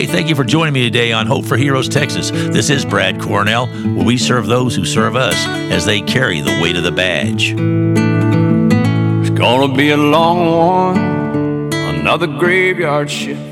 Hey, thank you for joining me today on Hope for Heroes Texas. This is Brad Cornell, where we serve those who serve us as they carry the weight of the badge. It's gonna be a long one, another graveyard shift.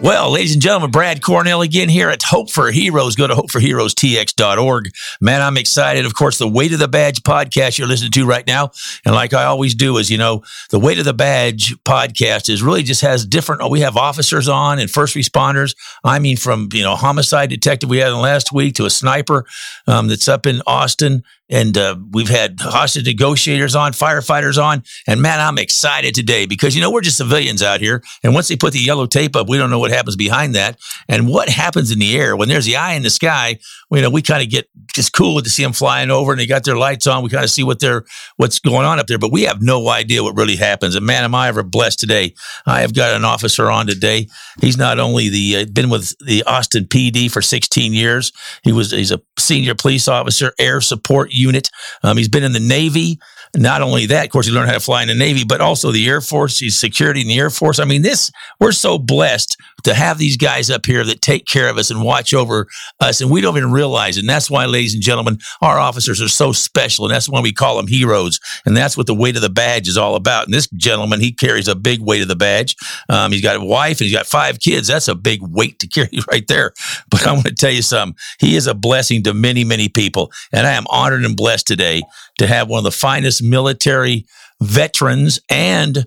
Well, ladies and gentlemen, Brad Cornell again here at Hope for Heroes. Go to hopeforheroestx.org. Man, I'm excited. Of course, the Weight of the Badge podcast you're listening to right now. And like I always do is, you know, the Weight of the Badge podcast is really just has different, we have officers on and first responders. I mean, from, you know, homicide detective we had last week to a sniper um, that's up in Austin and uh, we've had hostage negotiators on, firefighters on, and man, I'm excited today because you know we're just civilians out here, and once they put the yellow tape up, we don't know what happens behind that, and what happens in the air when there's the eye in the sky. You know, we kind of get just cool to see them flying over, and they got their lights on. We kind of see what they're what's going on up there, but we have no idea what really happens. And man, am I ever blessed today? I have got an officer on today. He's not only the uh, been with the Austin PD for 16 years. He was he's a senior police officer, air support unit. Um, he's been in the Navy. Not only that, of course, he learned how to fly in the Navy, but also the Air Force. He's security in the Air Force. I mean, this, we're so blessed to have these guys up here that take care of us and watch over us. And we don't even realize it. And that's why, ladies and gentlemen, our officers are so special. And that's why we call them heroes. And that's what the weight of the badge is all about. And this gentleman, he carries a big weight of the badge. Um, he's got a wife and he's got five kids. That's a big weight to carry right there. But I want to tell you something. He is a blessing to many, many people. And I am honored and blessed today to have one of the finest military veterans and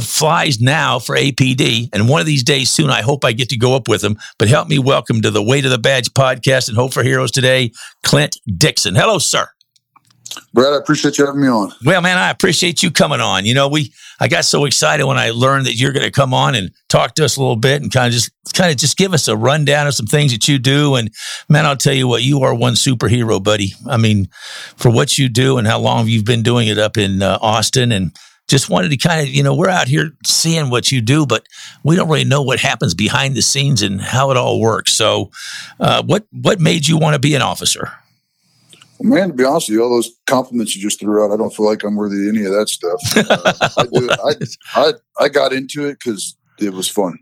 flies now for APD. And one of these days soon, I hope I get to go up with him. But help me welcome to the Weight of the Badge podcast and Hope for Heroes today, Clint Dixon. Hello, sir. Brad, I appreciate you having me on. Well, man, I appreciate you coming on. You know, we I got so excited when I learned that you're going to come on and talk to us a little bit and kind of just kind of just give us a rundown of some things that you do. And man, I'll tell you what, you are one superhero, buddy. I mean, for what you do and how long you've been doing it up in uh, Austin and just wanted to kind of, you know, we're out here seeing what you do, but we don't really know what happens behind the scenes and how it all works. So, uh, what what made you want to be an officer? Man, to be honest with you, all those compliments you just threw out, I don't feel like I'm worthy of any of that stuff. Uh, I, do, I, I, I got into it because it was fun.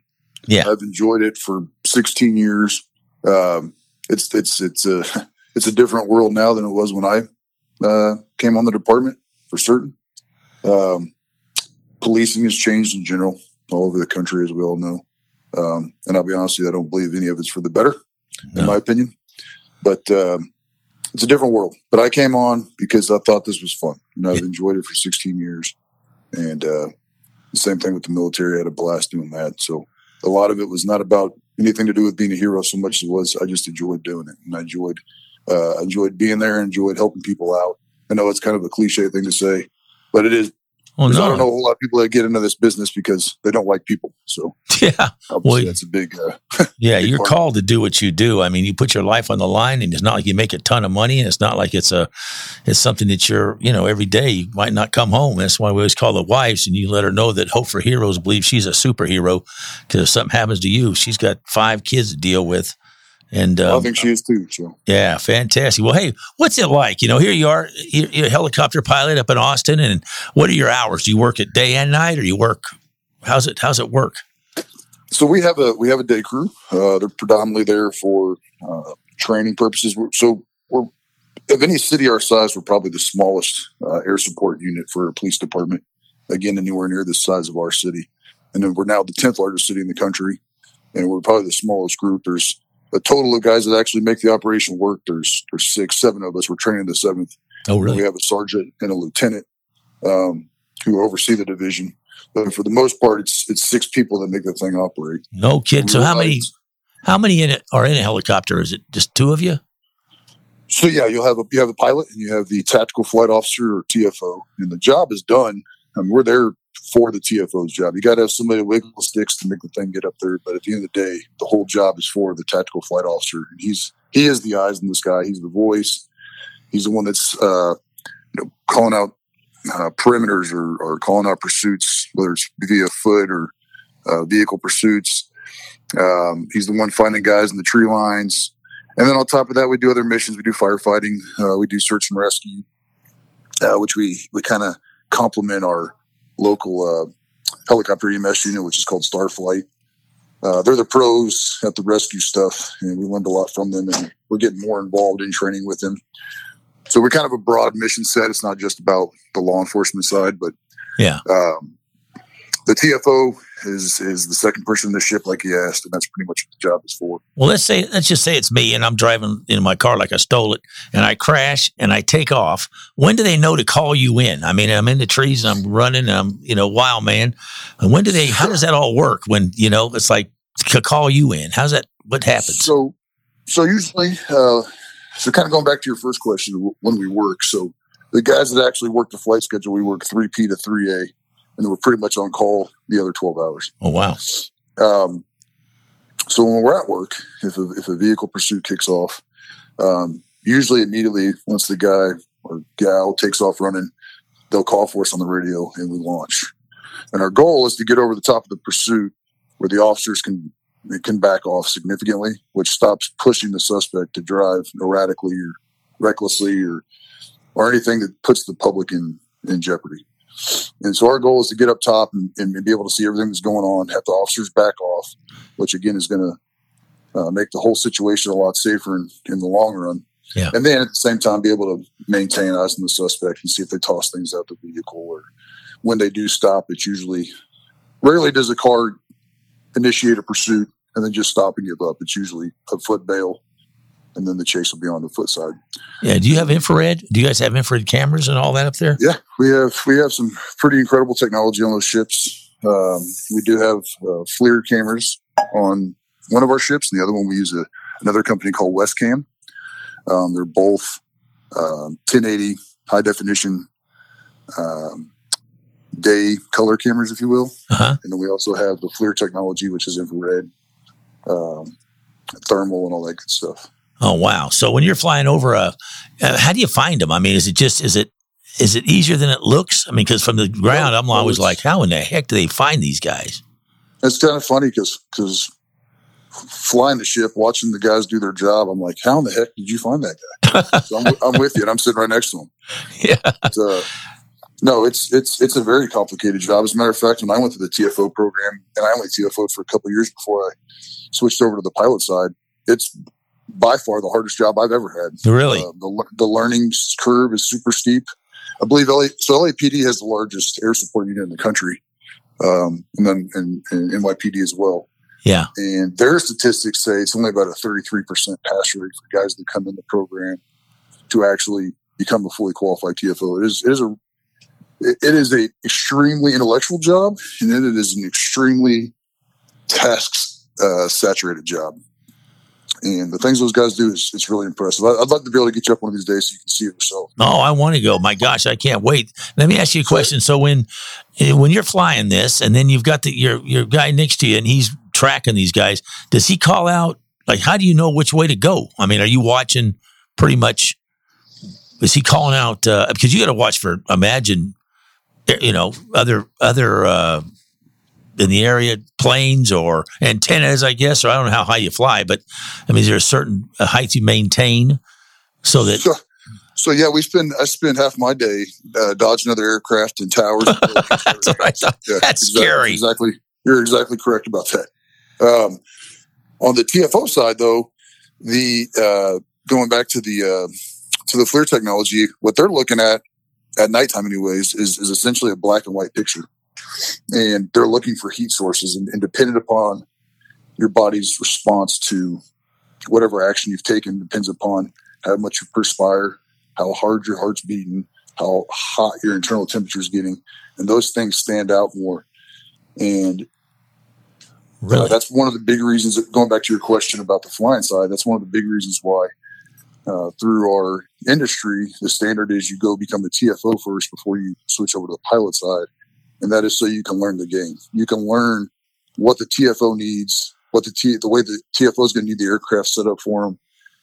Yeah, I've enjoyed it for 16 years. Um, it's it's it's a it's a different world now than it was when I uh, came on the department for certain. Um, policing has changed in general all over the country, as we all know. Um, and I'll be honest with you, I don't believe any of it's for the better, no. in my opinion. But um, it's a different world. But I came on because I thought this was fun, and I've enjoyed it for 16 years. And uh, the same thing with the military. I had a blast doing that. So a lot of it was not about anything to do with being a hero so much as it was I just enjoyed doing it, and I enjoyed uh, enjoyed being there, enjoyed helping people out. I know it's kind of a cliche thing to say, but it is well, no. I don't know a whole lot of people that get into this business because they don't like people. So yeah, well, that's a big. Uh, yeah, big you're part. called to do what you do. I mean, you put your life on the line, and it's not like you make a ton of money, and it's not like it's a, it's something that you're, you know, every day you might not come home. That's why we always call the wives, and you let her know that Hope for Heroes believes she's a superhero because if something happens to you, she's got five kids to deal with. And um, I think she is too. So. Yeah, fantastic. Well, hey, what's it like? You know, here you are, you're a helicopter pilot up in Austin, and what are your hours? Do you work at day and night, or you work? How's it? How's it work? So we have a we have a day crew. Uh, they're predominantly there for uh, training purposes. So we're of any city our size, we're probably the smallest uh, air support unit for a police department. Again, anywhere near the size of our city, and then we're now the tenth largest city in the country, and we're probably the smallest group. There's a total of guys that actually make the operation work. There's there's six, seven of us. We're training the seventh. Oh, really? We have a sergeant and a lieutenant um, who oversee the division. But for the most part, it's it's six people that make the thing operate. No kid. So how many how many in it are in a helicopter? Is it just two of you? So yeah, you'll have a you have a pilot and you have the tactical flight officer or TFO, and the job is done. I mean, we're there for the TFO's job. You got to have somebody wiggle sticks to make the thing get up there. But at the end of the day, the whole job is for the tactical flight officer. And he's he is the eyes in the sky. He's the voice. He's the one that's uh, you know calling out uh, perimeters or, or, calling out pursuits, whether it's via foot or uh, vehicle pursuits. Um, he's the one finding guys in the tree lines. And then on top of that, we do other missions. We do firefighting. Uh, we do search and rescue, uh, which we we kind of complement our local uh, helicopter EMS unit, which is called Starflight. uh, they're the pros at the rescue stuff, and we learned a lot from them, and we're getting more involved in training with them. So we're kind of a broad mission set. It's not just about the law enforcement side, but Yeah. um, the TFO is is the second person in the ship, like you asked, and that's pretty much what the job is for. Well, let's say let's just say it's me and I'm driving in my car like I stole it and I crash and I take off. When do they know to call you in? I mean, I'm in the trees and I'm running and I'm, you know, wild man. And when do they how does that all work when, you know, it's like to call you in? How's that what happens? So, so usually, uh, so kind of going back to your first question, when we work. So the guys that actually work the flight schedule, we work three P to three A, and we're pretty much on call the other twelve hours. Oh wow. Um, so when we're at work, if a, if a vehicle pursuit kicks off, um, usually immediately once the guy or gal takes off running, they'll call for us on the radio and we launch. And our goal is to get over the top of the pursuit where the officers can can back off significantly, which stops pushing the suspect to drive erratically or recklessly or or anything that puts the public in in jeopardy. And so our goal is to get up top and, and be able to see everything that's going on, have the officers back off, which again is going to uh, make the whole situation a lot safer in, in the long run. Yeah. And then at the same time, be able to maintain eyes on the suspect and see if they toss things out the vehicle or when they do stop, it's usually rarely does a car initiate a pursuit and then just stop and give up. It's usually a foot bail and then the chase will be on the foot side. Yeah. Do you have infrared? Do you guys have infrared cameras and all that up there? Yeah, we have we have some pretty incredible technology on those ships. Um, we do have uh, FLIR cameras on one of our ships, and the other one we use a, another company called Wescam. Um, they're both um, 1080 high definition um, day color cameras, if you will. Uh-huh. And then we also have the FLIR technology, which is infrared, um, thermal, and all that good stuff. Oh wow! So when you're flying over a, uh, how do you find them? I mean, is it just is it is it easier than it looks? I mean, because from the ground, I'm always like, how in the heck do they find these guys? It's kind of funny because because flying the ship, watching the guys do their job, I'm like, how in the heck did you find that guy? so I'm, I'm with you, and I'm sitting right next to him. Yeah. But, uh, no, it's it's it's a very complicated job. As a matter of fact, when I went to the TFO program, and I only TFO'd for a couple of years before I switched over to the pilot side, it's by far the hardest job I've ever had. Really? Uh, the the learning curve is super steep. I believe LA, so LAPD has the largest air support unit in the country, um, and then and, and NYPD as well. Yeah. And their statistics say it's only about a 33% pass rate for guys that come in the program to actually become a fully qualified TFO. It is, it is a, it is a extremely intellectual job and then it is an extremely task uh, saturated job. And the things those guys do is it's really impressive. I- I'd love to be able to get you up one of these days so you can see it yourself. Oh, I want to go. My gosh, I can't wait. Let me ask you a question. So when eh, when you're flying this, and then you've got the your your guy next to you, and he's tracking these guys, does he call out? Like, how do you know which way to go? I mean, are you watching pretty much? Is he calling out? Uh, because you got to watch for. Imagine, eh, you know, other other uh, in the area planes or antennas, I guess, or I don't know how high you fly, but I mean, is there a certain uh, height you maintain so that So, so yeah, we spend I spend half my day uh, dodging other aircraft and towers. and. That's what I thought. Yeah, That's exactly- scary. Exactly. You're exactly correct about that. Um, on the TFO side, though, the uh, going back to the uh, to the FLIR technology, what they're looking at at nighttime, anyways, is, is essentially a black and white picture, and they're looking for heat sources, and, and dependent upon your body's response to whatever action you've taken, depends upon how much you perspire, how hard your heart's beating, how hot your internal temperature is getting, and those things stand out more. And uh, that's one of the big reasons. Going back to your question about the flying side, that's one of the big reasons why, uh, through our industry, the standard is you go become a TFO first before you switch over to the pilot side, and that is so you can learn the game. You can learn what the TFO needs, what the T, the way the TFO is going to need the aircraft set up for them,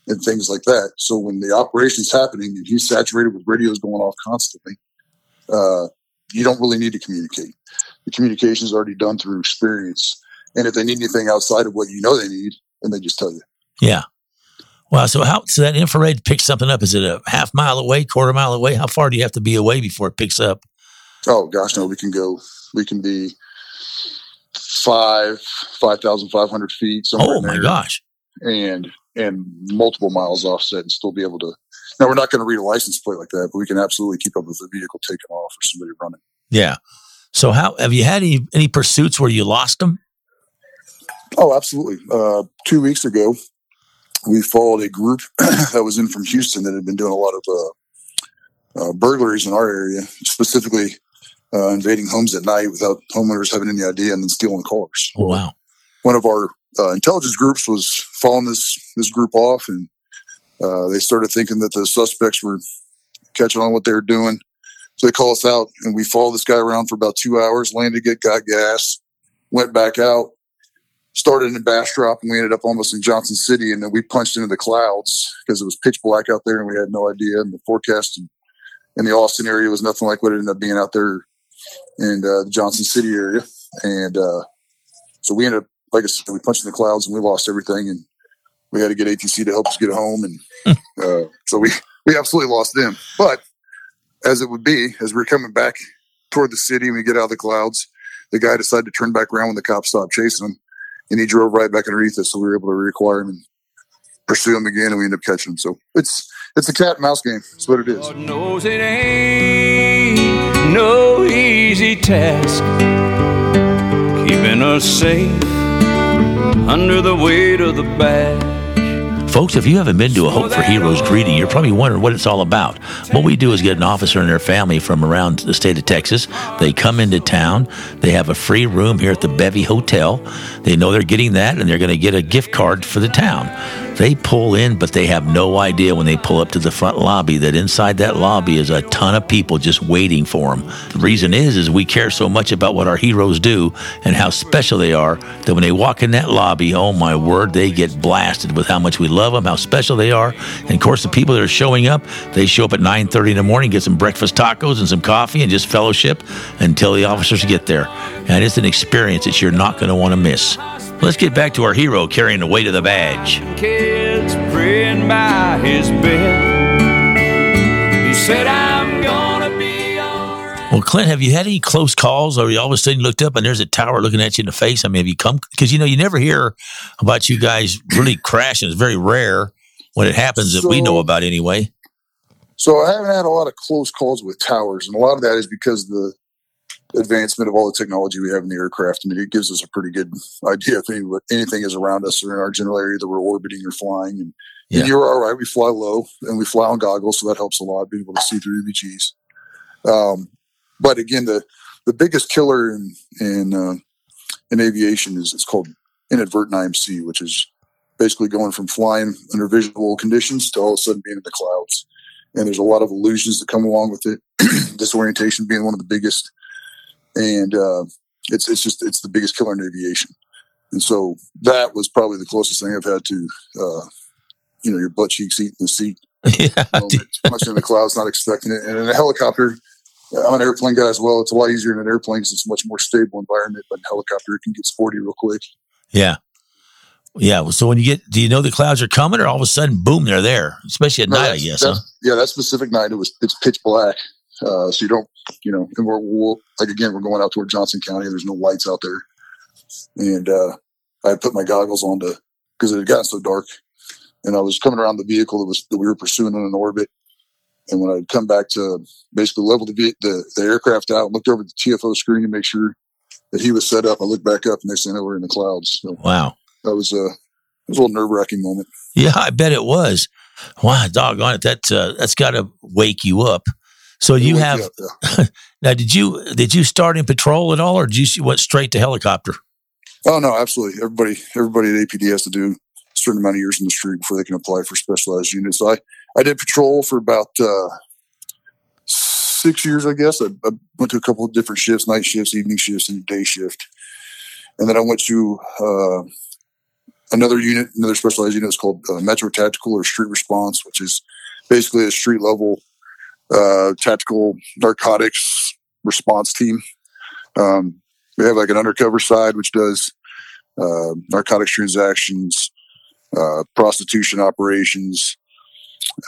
and things like that. So when the operation's happening and he's saturated with radios going off constantly, uh, you don't really need to communicate. The communication is already done through experience. And if they need anything outside of what you know they need, then they just tell you. Yeah. Wow. So how so that infrared picks something up? Is it a half mile away, quarter mile away? How far do you have to be away before it picks up? Oh gosh, no, we can go. We can be five, five thousand five hundred feet. Oh my there, gosh! And and multiple miles offset, and still be able to. Now we're not going to read a license plate like that, but we can absolutely keep up with the vehicle taking off or somebody running. Yeah. So how have you had any any pursuits where you lost them? Oh, absolutely. Uh, two weeks ago, we followed a group that was in from Houston that had been doing a lot of uh, uh, burglaries in our area, specifically uh, invading homes at night without homeowners having any idea and then stealing cars. Oh, wow. One of our uh, intelligence groups was following this this group off, and uh, they started thinking that the suspects were catching on what they were doing. So they call us out, and we followed this guy around for about two hours. Landed, get got gas, went back out, started in Bastrop, and we ended up almost in Johnson City. And then we punched into the clouds because it was pitch black out there, and we had no idea. And the forecast in, in the Austin area was nothing like what it ended up being out there in uh, the Johnson City area. And uh, so we ended up, like I said, we punched in the clouds, and we lost everything. And we had to get ATC to help us get home, and uh, so we we absolutely lost them. But as it would be, as we are coming back toward the city and we get out of the clouds, the guy decided to turn back around when the cops stopped chasing him. And he drove right back underneath us. So we were able to reacquire him and pursue him again. And we ended up catching him. So it's it's a cat and mouse game. That's what it is. No easy task keeping us safe under the weight of the. Folks, if you haven't been to a Hope for Heroes greeting, you're probably wondering what it's all about. What we do is get an officer and their family from around the state of Texas. They come into town. They have a free room here at the Bevy Hotel. They know they're getting that, and they're going to get a gift card for the town. They pull in, but they have no idea when they pull up to the front lobby that inside that lobby is a ton of people just waiting for them. The reason is, is we care so much about what our heroes do and how special they are that when they walk in that lobby, oh my word, they get blasted with how much we love them, how special they are. And of course, the people that are showing up, they show up at 9:30 in the morning, get some breakfast tacos and some coffee and just fellowship until the officers get there. And it's an experience that you're not going to want to miss. Let's get back to our hero carrying the weight of the badge. Kids praying by his bed. He said, I'm gonna be alright. Well, Clint, have you had any close calls or you all of a sudden looked up and there's a tower looking at you in the face? I mean, have you come? Because, you know, you never hear about you guys really crashing. It's very rare when it happens that we know about anyway. So I haven't had a lot of close calls with towers, and a lot of that is because the advancement of all the technology we have in the aircraft. I mean, it gives us a pretty good idea if anything is around us or in our general area that we're orbiting or flying. And, yeah. and you're all right. We fly low and we fly on goggles, so that helps a lot, being able to see through NVGs. Um, but again, the the biggest killer in in uh, in aviation is it's called inadvertent IMC, which is basically going from flying under visual conditions to all of a sudden being in the clouds. And there's a lot of illusions that come along with it. Disorientation being one of the biggest and uh, it's it's just it's the biggest killer in aviation. And so that was probably the closest thing I've had to, uh, you know, your butt cheeks eating the seat. Yeah, much in the clouds, not expecting it. And in a helicopter, I'm an airplane guy as well. It's a lot easier in an airplane because it's a much more stable environment. But in a helicopter, it can get sporty real quick. Yeah. Yeah. So when you get, do you know the clouds are coming, or all of a sudden, boom, they're there? Especially at no, night, I guess. Huh? Yeah, that specific night, it was it's pitch black, uh, so you don't, you know, and we're, we'll, like again, we're going out toward Johnson County. There's no lights out there, and uh, I put my goggles on to because it had gotten so dark, and I was coming around the vehicle that was that we were pursuing in an orbit. And when I'd come back to basically level the, the, the aircraft out, looked over the TFO screen to make sure that he was set up. I looked back up and they said, "No, we're in the clouds." So wow, that was a it was a little nerve wracking moment. Yeah, I bet it was. Wow, doggone it! That uh, that's got to wake you up. So you have now. Did you did you start in patrol at all, or did you went straight to helicopter? Oh no, absolutely. Everybody everybody at APD has to do a certain amount of years in the street before they can apply for specialized units. So I I did patrol for about uh, six years, I guess. I, I, went to a couple of different shifts, night shifts, evening shifts, and day shift. And then I went to uh, another unit, another specialized unit. It's called uh, Metro Tactical or Street Response, which is basically a street level uh, tactical narcotics response team. Um, we have like an undercover side which does uh, narcotics transactions, uh, prostitution operations,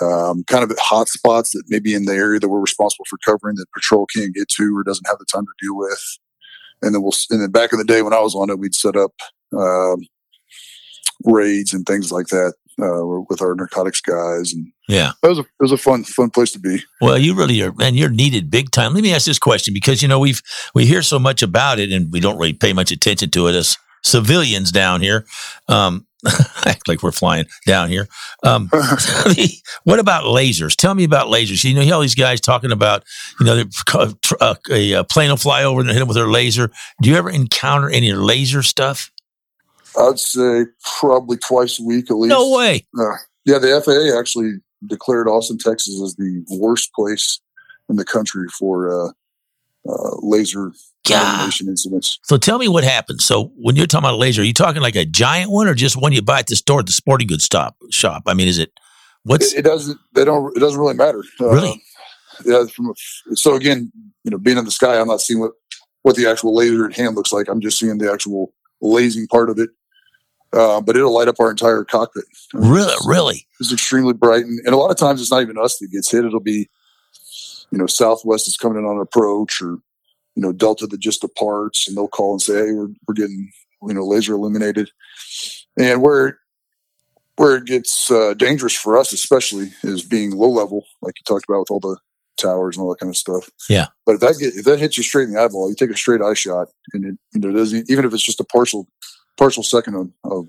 um, kind of hot spots that maybe in the area that we're responsible for covering that patrol can't get to or doesn't have the time to deal with. and then we'll and then back in the day when I was on it, we'd set up um, raids and things like that uh, with our narcotics guys, and Yeah. that was a it was a fun fun place to be. Well, you really are, man. You're needed big time. Let me ask this question because you know we've we hear so much about it, and we don't really pay much attention to it as civilians down here. Um, act like we're flying down here. Um, what about lasers? Tell me about lasers. You know, you hear all these guys talking about, you know, uh, a, a plane will fly over and hit them with their laser. Do you ever encounter any laser stuff? I'd say probably twice a week at least. No way. Uh, yeah, the FAA actually declared Austin, Texas, as the worst place in the country for uh, uh, laser God. incidents. So tell me what happens. So when you're talking about a laser, are you talking like a giant one or just one you buy at the store at the sporting goods stop shop? I mean, is it what's It, it doesn't. They don't. It doesn't really matter. Uh, Really? Yeah. From a, so again, you know, being in the sky, I'm not seeing what what the actual laser at hand looks like. I'm just seeing the actual lasing part of it. Uh, but it'll light up our entire cockpit. I mean, really, it's- really? It's extremely bright, and, and a lot of times it's not even us that gets hit. It'll be, you know, Southwest is coming in on approach, or you know, Delta that just departs, and they'll call and say, "Hey, we're we're getting you know laser illuminated," and where where it gets uh, dangerous for us, especially, is being low level, like you talked about with all the towers and all that kind of stuff. Yeah. But if that get, if that hits you straight in the eyeball, you take a straight eye shot, and it you know doesn't even if it's just a partial partial second of of,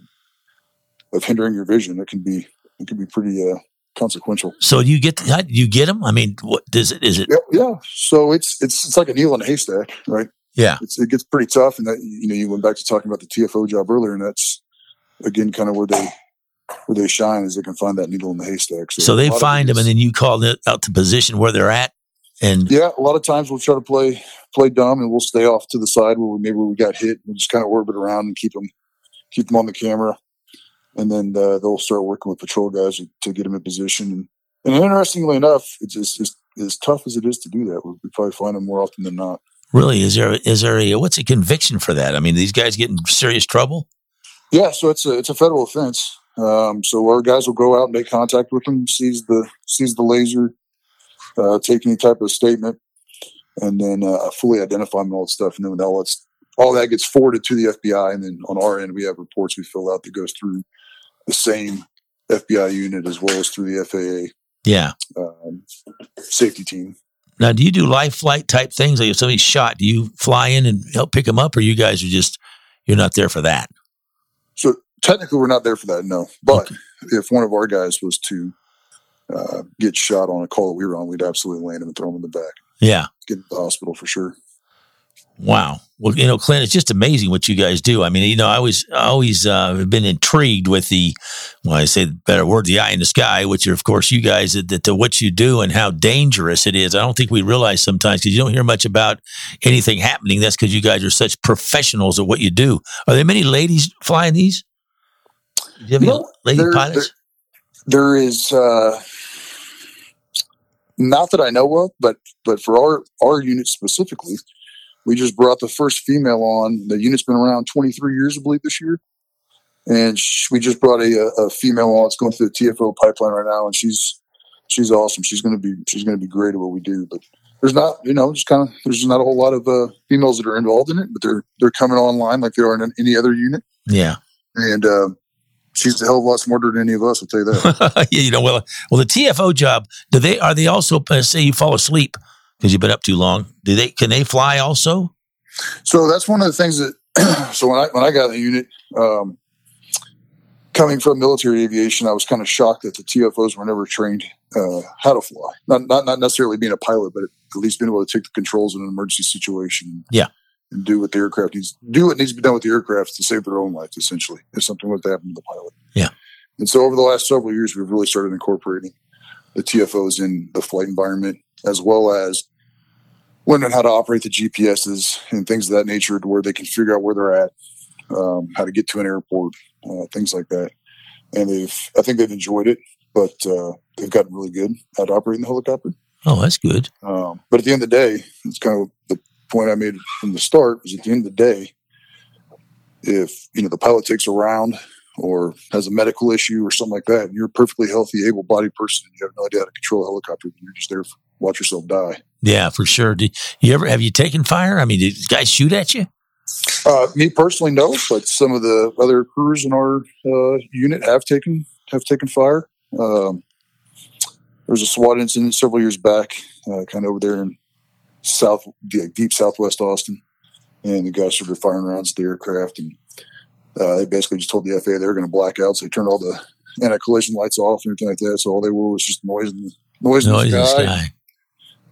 of hindering your vision, it can be it can be pretty uh, consequential. So you get do you get them? I mean, what does it? Is it? Yeah, yeah. So it's it's it's like a needle in a haystack, right? Yeah. It's, it gets pretty tough, and that you know you went back to talking about the TFO job earlier, and that's again kind of where they where they shine is they can find that needle in the haystack. So a they find them, and then you call it out to position where they're at, and yeah, a lot of times we'll try to play play dumb, and we'll stay off to the side where we, maybe we got hit, and we'll just kind of orbit around and keep them keep them on the camera, and then uh, they'll start working with patrol guys to, get them in position. And, and interestingly enough, it's just as, as tough as it is to do that, we, we probably find them more often than not. really, is there is there a what's a conviction for that? I mean, these guys get in serious trouble. Yeah, so it's a it's a federal offense. Um, so our guys will go out and make contact with them, seize the seize the laser, uh, take any type of statement, and then uh, fully identify them and all that stuff. And then all that's all that gets forwarded to the FBI, and then on our end we have reports we fill out that goes through the same FBI unit as well as through the FAA Yeah. um, safety team. Now, do you do life flight type things? Like if somebody's shot, do you fly in and help pick them up, or you guys are just you're not there for that? So technically, we're not there for that, no. But if one of our guys was to uh, get shot on a call that we were on, we'd absolutely land him and throw him in the back, Yeah. get to the hospital for sure. Wow. Well, you know, Clint, it's just amazing what you guys do. I mean, you know, I always, I always uh, have been intrigued with the, well, I say the better word, the eye in the sky, which are, of course, you guys, that, that, what you do and how dangerous it is. I don't think we realize sometimes because you don't hear much about anything happening. That's because you guys are such professionals at what you do. Are there many ladies flying these? Do you have any lady there- pilots? There is uh, not that I know of, but but for our our unit specifically, we just brought the first female on. The unit's been around 23 years, I believe, this year, and sh- we just brought a, a female on. It's going through the TFO pipeline right now, and she's she's awesome. She's going to be she's going to be great at what we do. But there's not you know just kind of there's not a whole lot of uh, females that are involved in it, but they're they're coming online like they are in any other unit, yeah. and. Uh, She's a hell of a lot smarter than any of us. I'll tell you that. yeah, you know, well, well, the TFO job. Do they are they also uh, say you fall asleep because you've been up too long? Do they can they fly also? So that's one of the things that. so when I when I got in the unit, um, coming from military aviation, I was kind of shocked that the TFOs were never trained uh, how to fly. Not, not not necessarily being a pilot, but at least being able to take the controls in an emergency situation. Yeah. And do what the aircraft needs. Do what needs to be done with the aircraft to save their own life. Essentially, if something was to happen to the pilot. Yeah. And so over the last several years, we've really started incorporating the TFOs in the flight environment, as well as learning how to operate the GPSs and things of that nature to where they can figure out where they're at, um, how to get to an airport, uh, things like that. And they've, I think they've enjoyed it, but uh, they've gotten really good at operating the helicopter. Oh, that's good. Um, but at the end of the day, it's kind of the point I made from the start was at the end of the day, if you know the pilot takes a round or has a medical issue or something like that, and you're a perfectly healthy, able-bodied person, and you have no idea how to control a helicopter, you're just there to watch yourself die. Yeah, for sure. Did you ever have you taken fire? I mean, did guys shoot at you? Uh, me personally, no, but some of the other crews in our uh, unit have taken have taken fire. Um, there was a SWAT incident several years back, uh, kind of over there in south, deep southwest Austin, and the guys started firing rounds at the aircraft, and uh, they basically just told the FAA they were going to black out, so they turned all the anti-collision lights off and everything like that. So all they were was just noise and noise, noise in the sky. sky.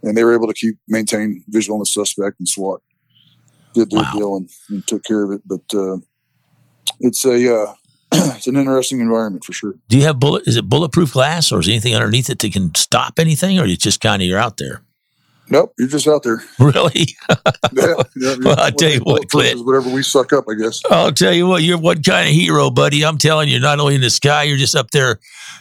And they were able to keep maintain visual on the suspect and SWAT did their wow. deal and, and, took care of it. But uh, it's a uh, it's an interesting environment for sure. Do you have bullet? Is it bulletproof glass, or is anything underneath it that can stop anything, or you just kind of you're out there? Nope, you're just out there. Really? yeah, yeah well, I tell you what, Clint. Whatever we suck up, I guess. I'll tell you what, you're one kind of hero, buddy. I'm telling you, not only in the sky, you're just up there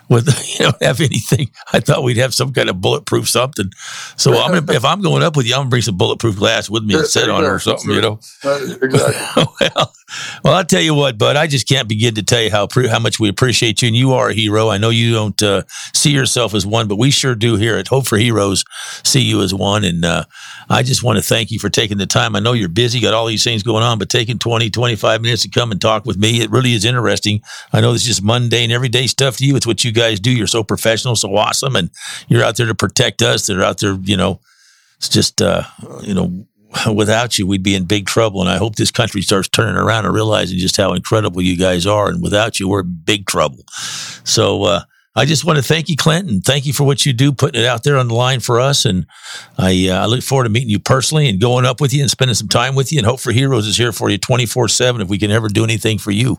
with you don't have anything. I thought we'd have some kind of bulletproof something. So I'm gonna, if I'm going up with you, I'm gonna bring some bulletproof glass with me and sit on it or something. You know. exactly. well, well, I'll tell you what, bud. I just can't begin to tell you how how much we appreciate you, and you are a hero. I know you don't uh, see yourself as one, but we sure do here at Hope for Heroes see you as one. And uh, I just want to thank you for taking the time. I know you're busy, got all these things going on, but taking 20, 25 minutes to come and talk with me, it really is interesting. I know this is just mundane, everyday stuff to you. It's what you guys do. You're so professional, so awesome, and you're out there to protect us. They're out there, you know. It's just, uh, you know, without you, we'd be in big trouble. And I hope this country starts turning around and realizing just how incredible you guys are. And without you, we're in big trouble. So, uh, I just want to thank you, Clinton. Thank you for what you do, putting it out there on the line for us. And I, uh, I look forward to meeting you personally and going up with you and spending some time with you. And Hope for Heroes is here for you 24 7 if we can ever do anything for you.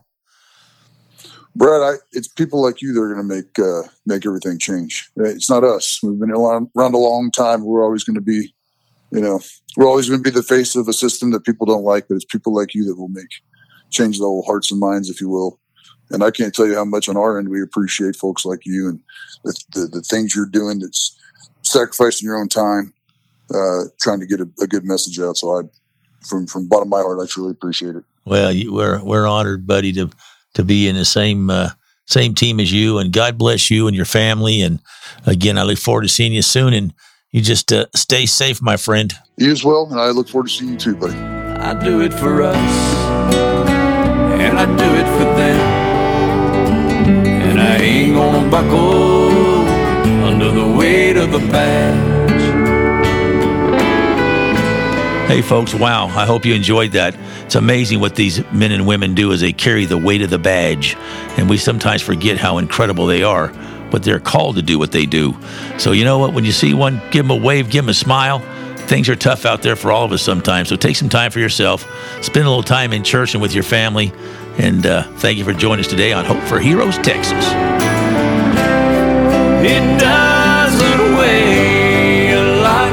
Brad, I, it's people like you that are going to make uh, make everything change. It's not us. We've been around, a long time. We're always going to be, you know, we're always going to be the face of a system that people don't like. But it's people like you that will make change the whole hearts and minds, if you will, and I can't tell you how much on our end we appreciate folks like you and the, the, the things you're doing that's sacrificing your own time, uh, trying to get a, a, good message out. So I, from, from bottom of my heart, I truly appreciate it. Well, you, we're, we're honored, buddy, to, to be in the same, uh, same team as you and God bless you and your family. And again, I look forward to seeing you soon and you just uh, stay safe, my friend. You as well. And I look forward to seeing you too, buddy. I do it for us and I do it for them ain't gonna buckle under the weight of the badge. Hey, folks, wow. I hope you enjoyed that. It's amazing what these men and women do as they carry the weight of the badge. And we sometimes forget how incredible they are, but they're called to do what they do. So, you know what? When you see one, give them a wave, give them a smile. Things are tough out there for all of us sometimes. So, take some time for yourself. Spend a little time in church and with your family. And uh, thank you for joining us today on Hope for Heroes, Texas. It doesn't weigh a lot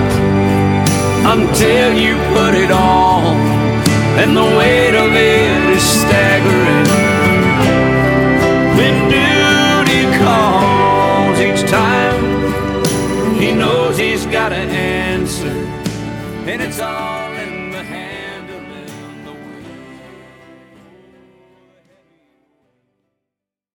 until you put it on, and the weight of it